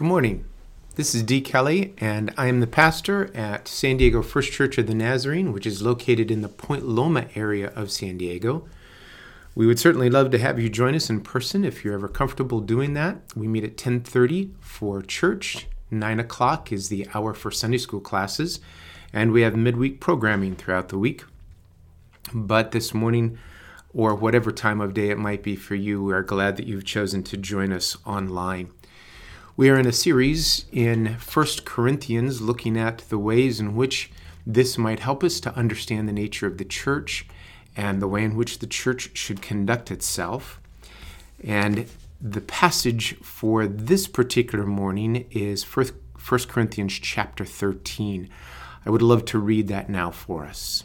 Good morning. This is Dee Kelly, and I am the pastor at San Diego First Church of the Nazarene, which is located in the Point Loma area of San Diego. We would certainly love to have you join us in person if you're ever comfortable doing that. We meet at 10:30 for church. 9 o'clock is the hour for Sunday school classes, and we have midweek programming throughout the week. But this morning, or whatever time of day it might be for you, we are glad that you've chosen to join us online. We are in a series in 1 Corinthians looking at the ways in which this might help us to understand the nature of the church and the way in which the church should conduct itself. And the passage for this particular morning is 1 Corinthians chapter 13. I would love to read that now for us.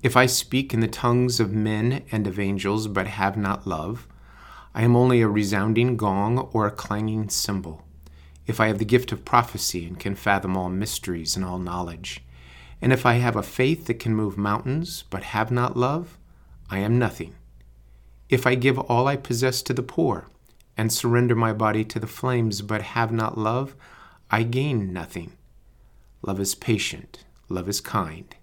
If I speak in the tongues of men and of angels, but have not love, I am only a resounding gong or a clanging cymbal. If I have the gift of prophecy and can fathom all mysteries and all knowledge, and if I have a faith that can move mountains but have not love, I am nothing. If I give all I possess to the poor and surrender my body to the flames but have not love, I gain nothing. Love is patient, love is kind.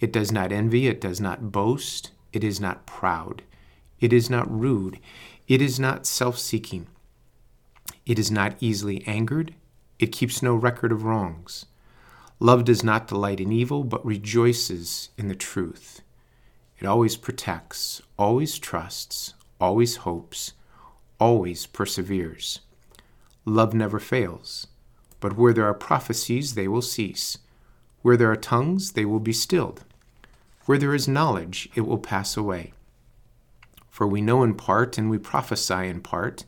It does not envy, it does not boast, it is not proud, it is not rude. It is not self seeking. It is not easily angered. It keeps no record of wrongs. Love does not delight in evil, but rejoices in the truth. It always protects, always trusts, always hopes, always perseveres. Love never fails. But where there are prophecies, they will cease. Where there are tongues, they will be stilled. Where there is knowledge, it will pass away. For we know in part and we prophesy in part,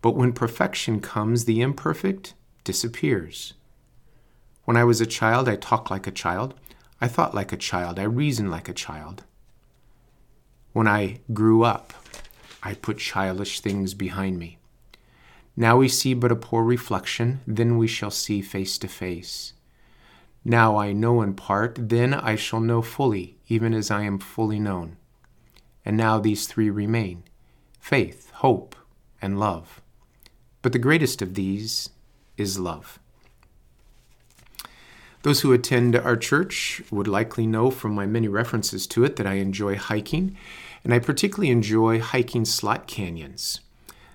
but when perfection comes, the imperfect disappears. When I was a child, I talked like a child, I thought like a child, I reasoned like a child. When I grew up, I put childish things behind me. Now we see but a poor reflection, then we shall see face to face. Now I know in part, then I shall know fully, even as I am fully known. And now these three remain faith, hope, and love. But the greatest of these is love. Those who attend our church would likely know from my many references to it that I enjoy hiking, and I particularly enjoy hiking slot canyons.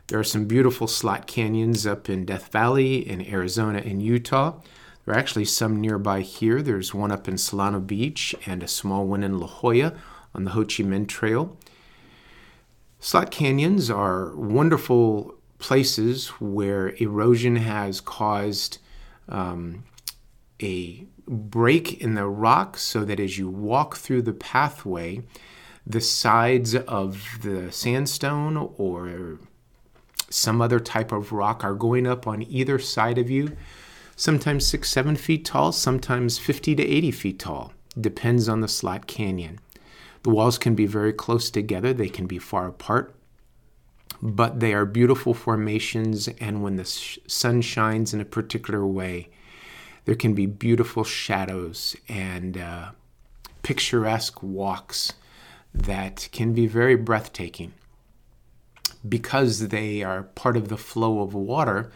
There are some beautiful slot canyons up in Death Valley, in Arizona, and Utah. There are actually some nearby here. There's one up in Solana Beach and a small one in La Jolla on the Ho Chi Minh Trail. Slot canyons are wonderful places where erosion has caused um, a break in the rock so that as you walk through the pathway, the sides of the sandstone or some other type of rock are going up on either side of you, sometimes six, seven feet tall, sometimes 50 to 80 feet tall. Depends on the slot canyon. The walls can be very close together, they can be far apart, but they are beautiful formations. And when the sh- sun shines in a particular way, there can be beautiful shadows and uh, picturesque walks that can be very breathtaking. Because they are part of the flow of water,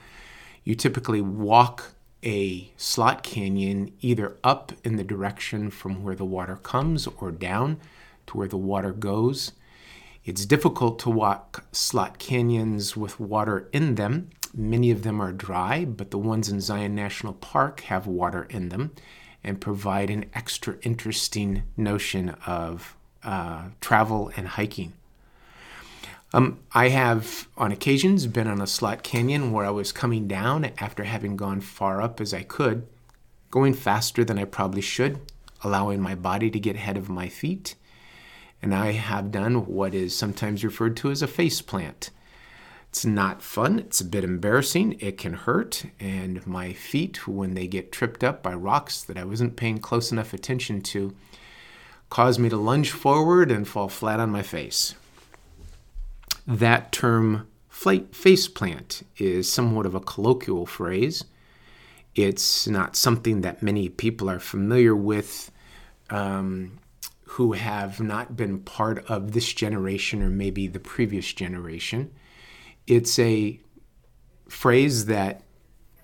you typically walk a slot canyon either up in the direction from where the water comes or down to where the water goes. It's difficult to walk slot canyons with water in them. Many of them are dry, but the ones in Zion National Park have water in them and provide an extra interesting notion of uh, travel and hiking. Um, I have, on occasions, been on a slot canyon where I was coming down after having gone far up as I could, going faster than I probably should, allowing my body to get ahead of my feet and I have done what is sometimes referred to as a face plant. It's not fun, it's a bit embarrassing, it can hurt, and my feet, when they get tripped up by rocks that I wasn't paying close enough attention to, cause me to lunge forward and fall flat on my face. That term face plant is somewhat of a colloquial phrase. It's not something that many people are familiar with um, who have not been part of this generation or maybe the previous generation. It's a phrase that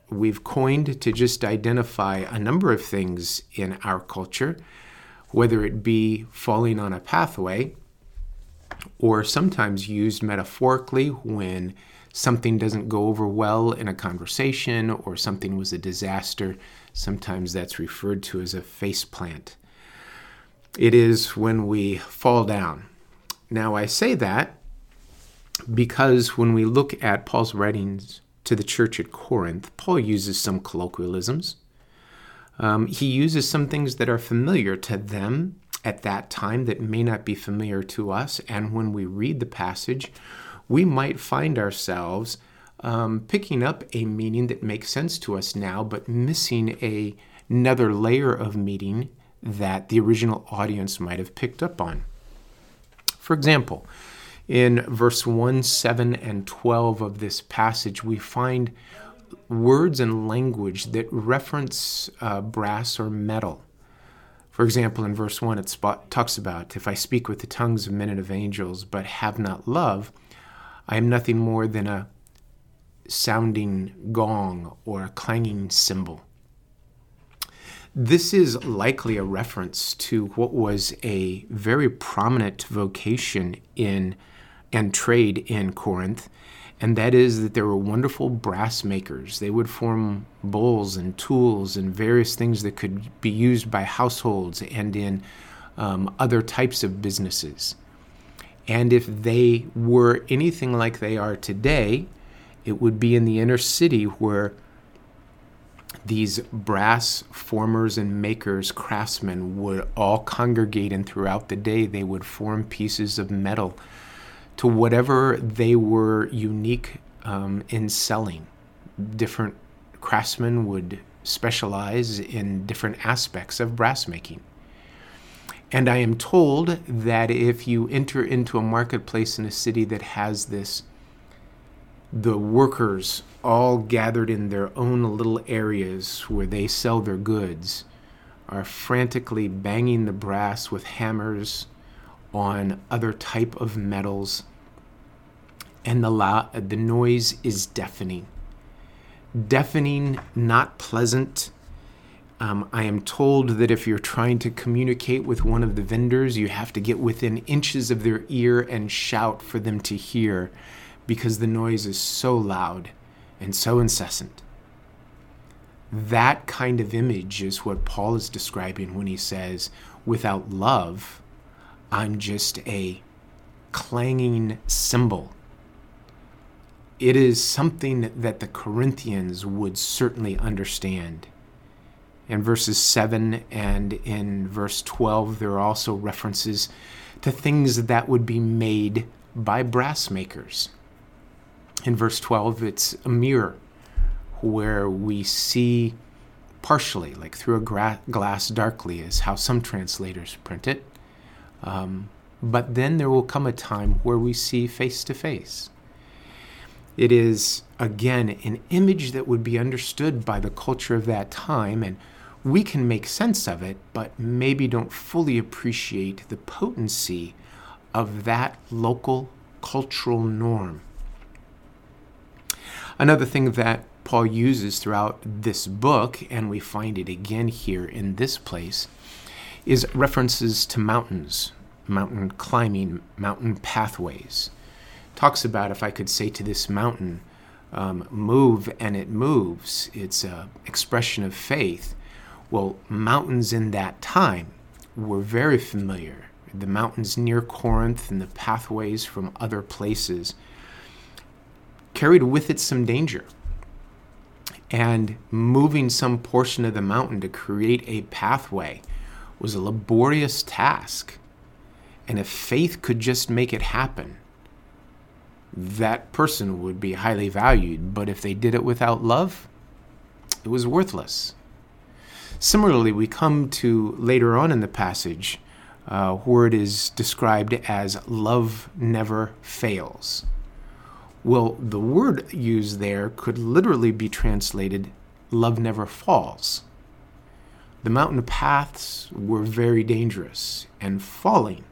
we've coined to just identify a number of things in our culture, whether it be falling on a pathway or sometimes used metaphorically when something doesn't go over well in a conversation or something was a disaster. Sometimes that's referred to as a face plant. It is when we fall down. Now, I say that because when we look at Paul's writings to the church at Corinth, Paul uses some colloquialisms. Um, he uses some things that are familiar to them at that time that may not be familiar to us. And when we read the passage, we might find ourselves um, picking up a meaning that makes sense to us now, but missing a, another layer of meaning that the original audience might have picked up on. For example, in verse 1, 7, and 12 of this passage, we find words and language that reference uh, brass or metal. For example, in verse 1, it talks about if I speak with the tongues of men and of angels, but have not love, I am nothing more than a sounding gong or a clanging cymbal. This is likely a reference to what was a very prominent vocation in and trade in Corinth, and that is that there were wonderful brass makers. They would form bowls and tools and various things that could be used by households and in um, other types of businesses. And if they were anything like they are today, it would be in the inner city where these brass formers and makers, craftsmen, would all congregate, and throughout the day they would form pieces of metal to whatever they were unique um, in selling. Different craftsmen would specialize in different aspects of brass making. And I am told that if you enter into a marketplace in a city that has this, the workers all gathered in their own little areas where they sell their goods are frantically banging the brass with hammers on other type of metals. And the, la- the noise is deafening. Deafening not pleasant. Um, I am told that if you're trying to communicate with one of the vendors, you have to get within inches of their ear and shout for them to hear because the noise is so loud and so incessant. That kind of image is what Paul is describing when he says, without love, I'm just a clanging cymbal. It is something that the Corinthians would certainly understand in verses 7 and in verse 12, there are also references to things that would be made by brass makers. In verse 12, it's a mirror where we see partially, like through a gra- glass darkly, is how some translators print it. Um, but then there will come a time where we see face to face. It is, again, an image that would be understood by the culture of that time and we can make sense of it, but maybe don't fully appreciate the potency of that local cultural norm. Another thing that Paul uses throughout this book, and we find it again here in this place, is references to mountains, mountain climbing, mountain pathways. Talks about if I could say to this mountain, um, move and it moves. It's an expression of faith. Well, mountains in that time were very familiar. The mountains near Corinth and the pathways from other places carried with it some danger. And moving some portion of the mountain to create a pathway was a laborious task. And if faith could just make it happen, that person would be highly valued. But if they did it without love, it was worthless. Similarly, we come to later on in the passage uh, where it is described as love never fails. Well, the word used there could literally be translated love never falls. The mountain paths were very dangerous, and falling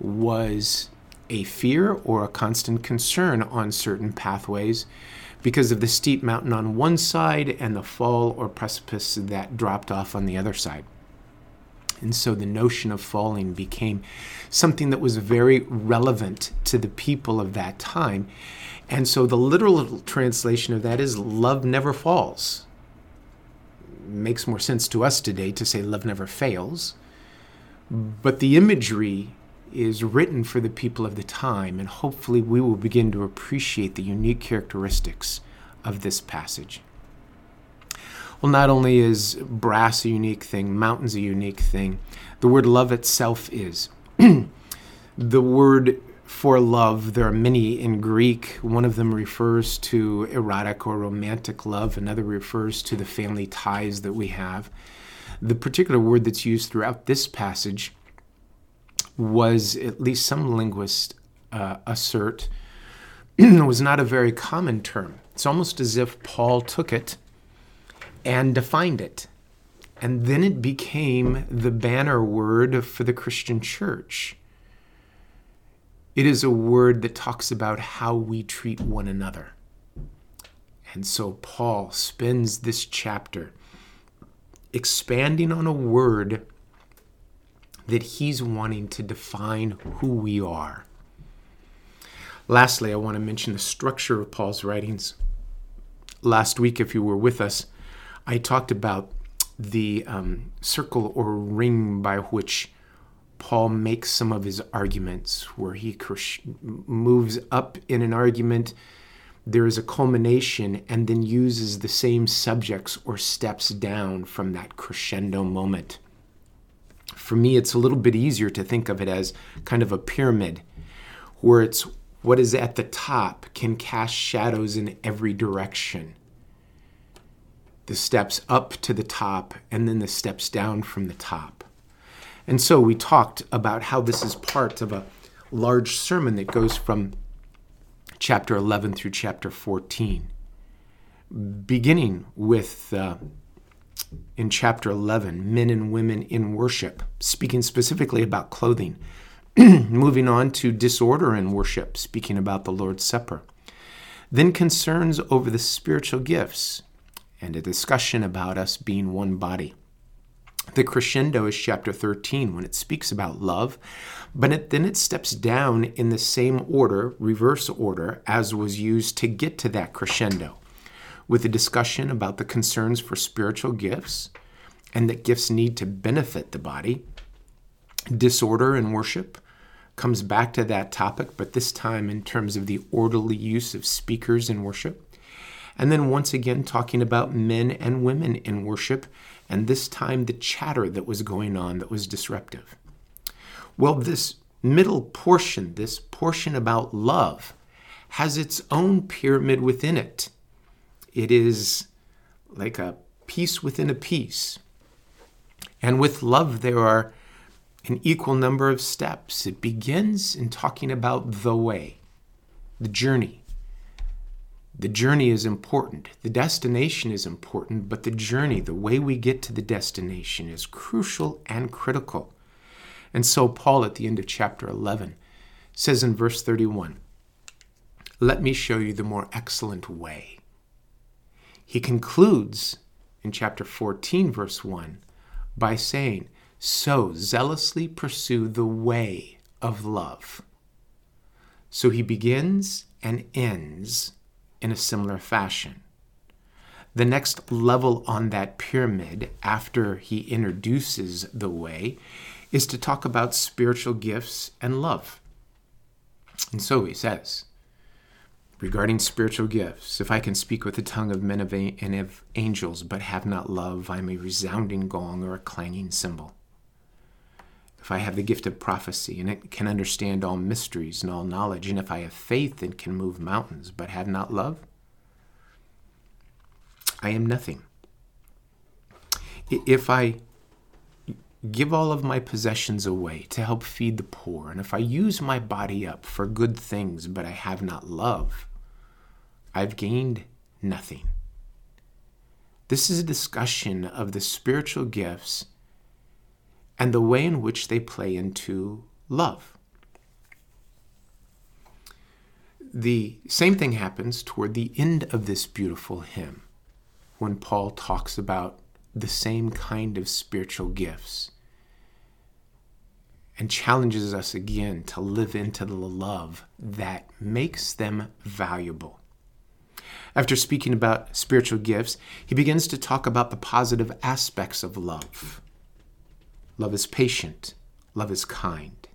was a fear or a constant concern on certain pathways because of the steep mountain on one side and the fall or precipice that dropped off on the other side. And so the notion of falling became something that was very relevant to the people of that time. And so the literal translation of that is love never falls. makes more sense to us today to say love never fails. But the imagery is written for the people of the time, and hopefully we will begin to appreciate the unique characteristics of this passage. Well, not only is brass a unique thing, mountains a unique thing, the word love itself is. the word for love, there are many in Greek. One of them refers to erotic or romantic love, another refers to the family ties that we have. The particular word that's used throughout this passage was, at least some linguists uh, assert, was not a very common term. It's almost as if Paul took it and defined it. And then it became the banner word for the Christian church. It is a word that talks about how we treat one another. And so Paul spends this chapter expanding on a word that he's wanting to define who we are. Lastly, I want to mention the structure of Paul's writings. Last week, if you were with us, I talked about the um, circle or ring by which Paul makes some of his arguments, where he moves up in an argument, there is a culmination, and then uses the same subjects or steps down from that crescendo moment. For me, it's a little bit easier to think of it as kind of a pyramid, where it's what is at the top can cast shadows in every direction the steps up to the top and then the steps down from the top. And so we talked about how this is part of a large sermon that goes from chapter 11 through chapter 14, beginning with. Uh, in chapter 11, men and women in worship, speaking specifically about clothing. Moving on to disorder in worship, speaking about the Lord's Supper. Then concerns over the spiritual gifts, and a discussion about us being one body. The crescendo is chapter 13 when it speaks about love, but it, then it steps down in the same order, reverse order, as was used to get to that crescendo, with a discussion about the concerns for spiritual gifts and that gifts need to benefit the body. Disorder in worship comes back to that topic, but this time in terms of the orderly use of speakers in worship. And then once again, talking about men and women in worship, and this time the chatter that was going on that was disruptive. Well, this middle portion, this portion about love, has its own pyramid within it. It is like a piece within a piece. And with love, there are an equal number of steps. It begins in talking about the way, the journey. The journey is important. The destination is important, but the journey, the way we get to the destination, is crucial and critical. And so, Paul at the end of chapter 11 says in verse 31 Let me show you the more excellent way. He concludes in chapter 14, verse 1, by saying, So zealously pursue the way of love. So he begins and ends in a similar fashion. The next level on that pyramid, after he introduces the way, is to talk about spiritual gifts and love. And so he says, regarding spiritual gifts, if I can speak with the tongue of men and of angels, but have not love, I am a resounding gong or a clanging cymbal if I have the gift of prophecy and it can understand all mysteries and all knowledge, and if I have faith and can move mountains but have not love, I am nothing. If I give all of my possessions away to help feed the poor, and if I use my body up for good things but I have not love, I've gained nothing. This is a discussion of the spiritual gifts and the way in which they play into love. the same thing happens toward the end of this beautiful hymn when Paul talks about the same kind of spiritual gifts and challenges us again to live into the love that makes them valuable. After speaking about spiritual gifts, he begins to talk about the positive aspects of love. Love is patient, love is kind.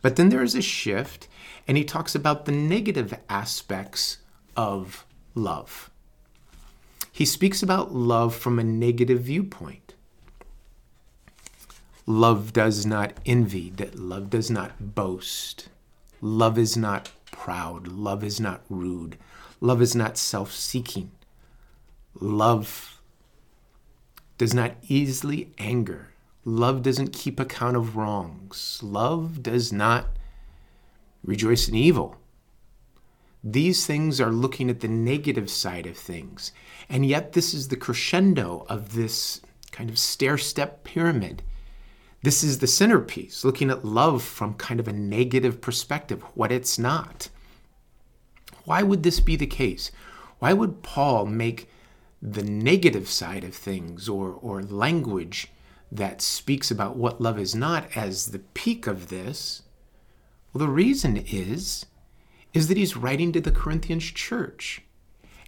But then there is a shift, and he talks about the negative aspects of love. He speaks about love from a negative viewpoint. Love does not envy, that love does not boast. Love is not proud. Love is not rude. Love is not self seeking. Love does not easily anger. Love doesn't keep account of wrongs. Love does not rejoice in evil. These things are looking at the negative side of things. And yet, this is the crescendo of this kind of stair step pyramid. This is the centerpiece, looking at love from kind of a negative perspective, what it's not. Why would this be the case? Why would Paul make the negative side of things or, or language that speaks about what love is not as the peak of this? Well, the reason is is that he's writing to the Corinthians church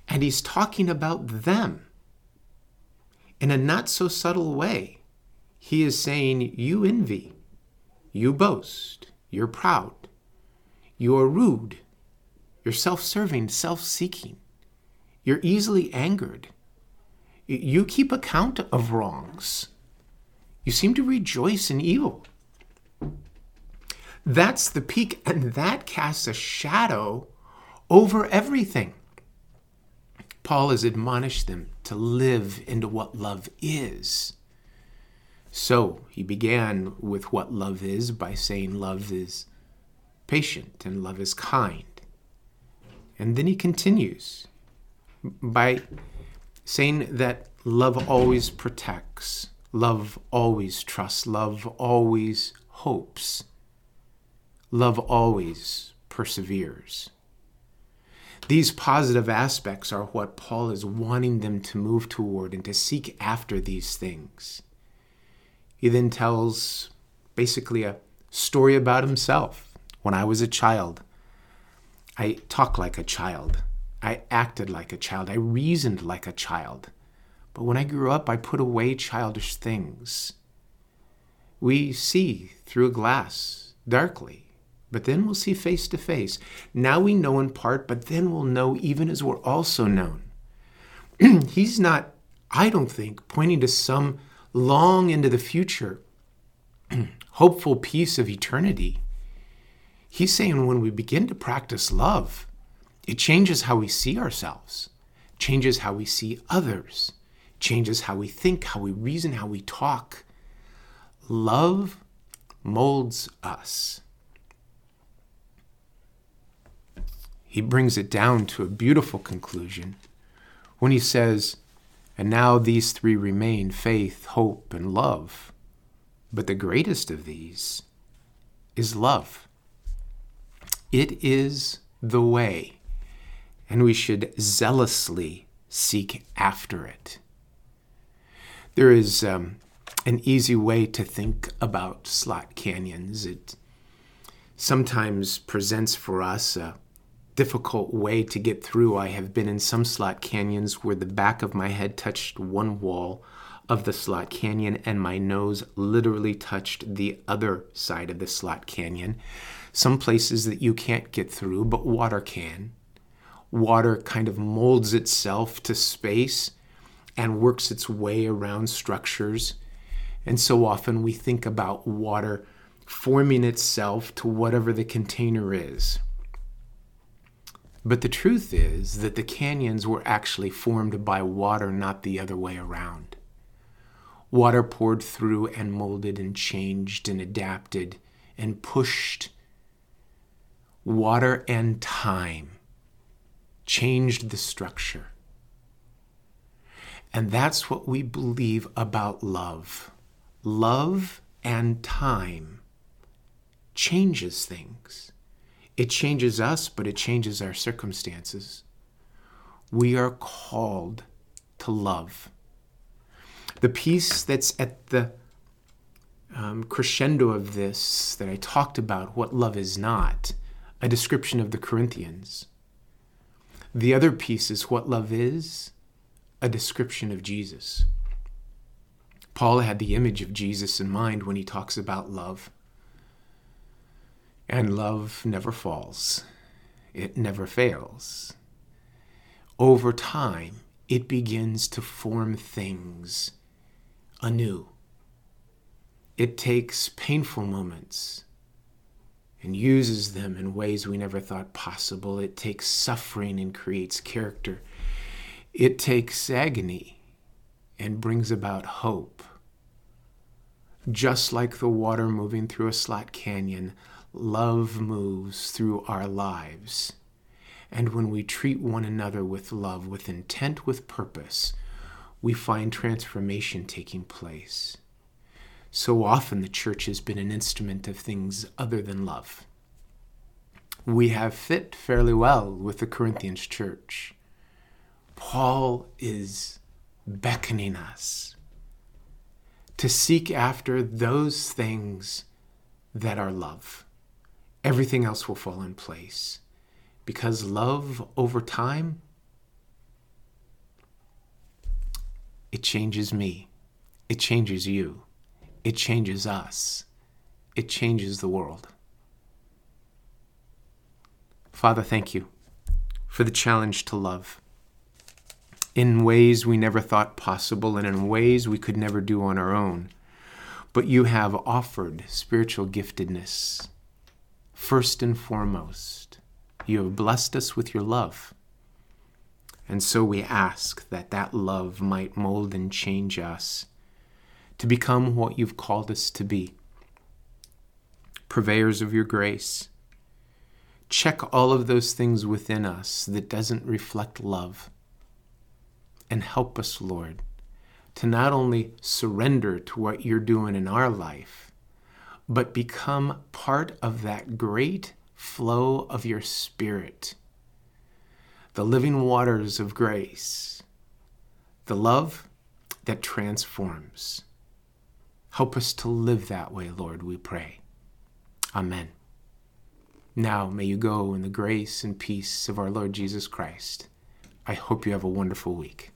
and he's talking about them in a not so subtle way. He is saying, You envy, you boast, you're proud, you are rude, you're self serving, self seeking. You're easily angered. You keep account of wrongs. You seem to rejoice in evil. That's the peak, and that casts a shadow over everything. Paul has admonished them to live into what love is. So he began with what love is by saying love is patient and love is kind. And then he continues by saying that love always protects, love always trusts, love always hopes, love always perseveres. These positive aspects are what Paul is wanting them to move toward and to seek after these things. He then tells basically a story about himself. When I was a child, I talked like a child. I acted like a child. I reasoned like a child. But when I grew up, I put away childish things. We see through a glass darkly, but then we'll see face to face. Now we know in part, but then we'll know even as we're also known. He's not, I don't think, pointing to some long into the future, hopeful peace of eternity. He's saying when we begin to practice love, it changes how we see ourselves, changes how we see others, changes how we think, how we reason, how we talk. Love molds us. He brings it down to a beautiful conclusion when he says, And now these three remain faith, hope, and love. But the greatest of these is love. It is the way, and we should zealously seek after it. There is um, an easy way to think about slot canyons. It sometimes presents for us a difficult way to get through. I have been in some slot canyons where the back of my head touched one wall of the slot canyon and my nose literally touched the other side of the slot canyon some places that you can't get through, but water can. Water kind of molds itself to space and works its way around structures. And so often we think about water forming itself to whatever the container is. But the truth is that the canyons were actually formed by water, not the other way around. Water poured through and molded and changed and adapted and pushed water and time changed the structure. And that's what we believe about love. Love and time changes things. It changes us, but it changes our circumstances. We are called to love. The piece that's at the um, crescendo of this that I talked about, what love is not, a description of the Corinthians. The other piece is what love is, a description of Jesus. Paul had the image of Jesus in mind when he talks about love. And love never falls, it never fails. Over time, it begins to form things anew. It takes painful moments and uses them in ways we never thought possible. It takes suffering and creates character. It takes agony and brings about hope. Just like the water moving through a slot canyon, love moves through our lives. And when we treat one another with love, with intent, with purpose, we find transformation taking place. So often the church has been an instrument of things other than love. We have fit fairly well with the Corinthians church. Paul is beckoning us to seek after those things that are love. Everything else will fall in place because love over time it changes me it changes you it changes us, it changes the world. Father, thank you for the challenge to love in ways we never thought possible and in ways we could never do on our own. But you have offered spiritual giftedness. First and foremost, you have blessed us with your love. And so we ask that that love might mold and change us to become what you've called us to be purveyors of your grace. Check all of those things within us that doesn't reflect love. And help us, Lord, to not only surrender to what you're doing in our life, but become part of that great flow of your Spirit, the living waters of grace, the love that transforms. Help us to live that way, Lord, we pray. Amen. Now may you go in the grace and peace of our Lord Jesus Christ. I hope you have a wonderful week.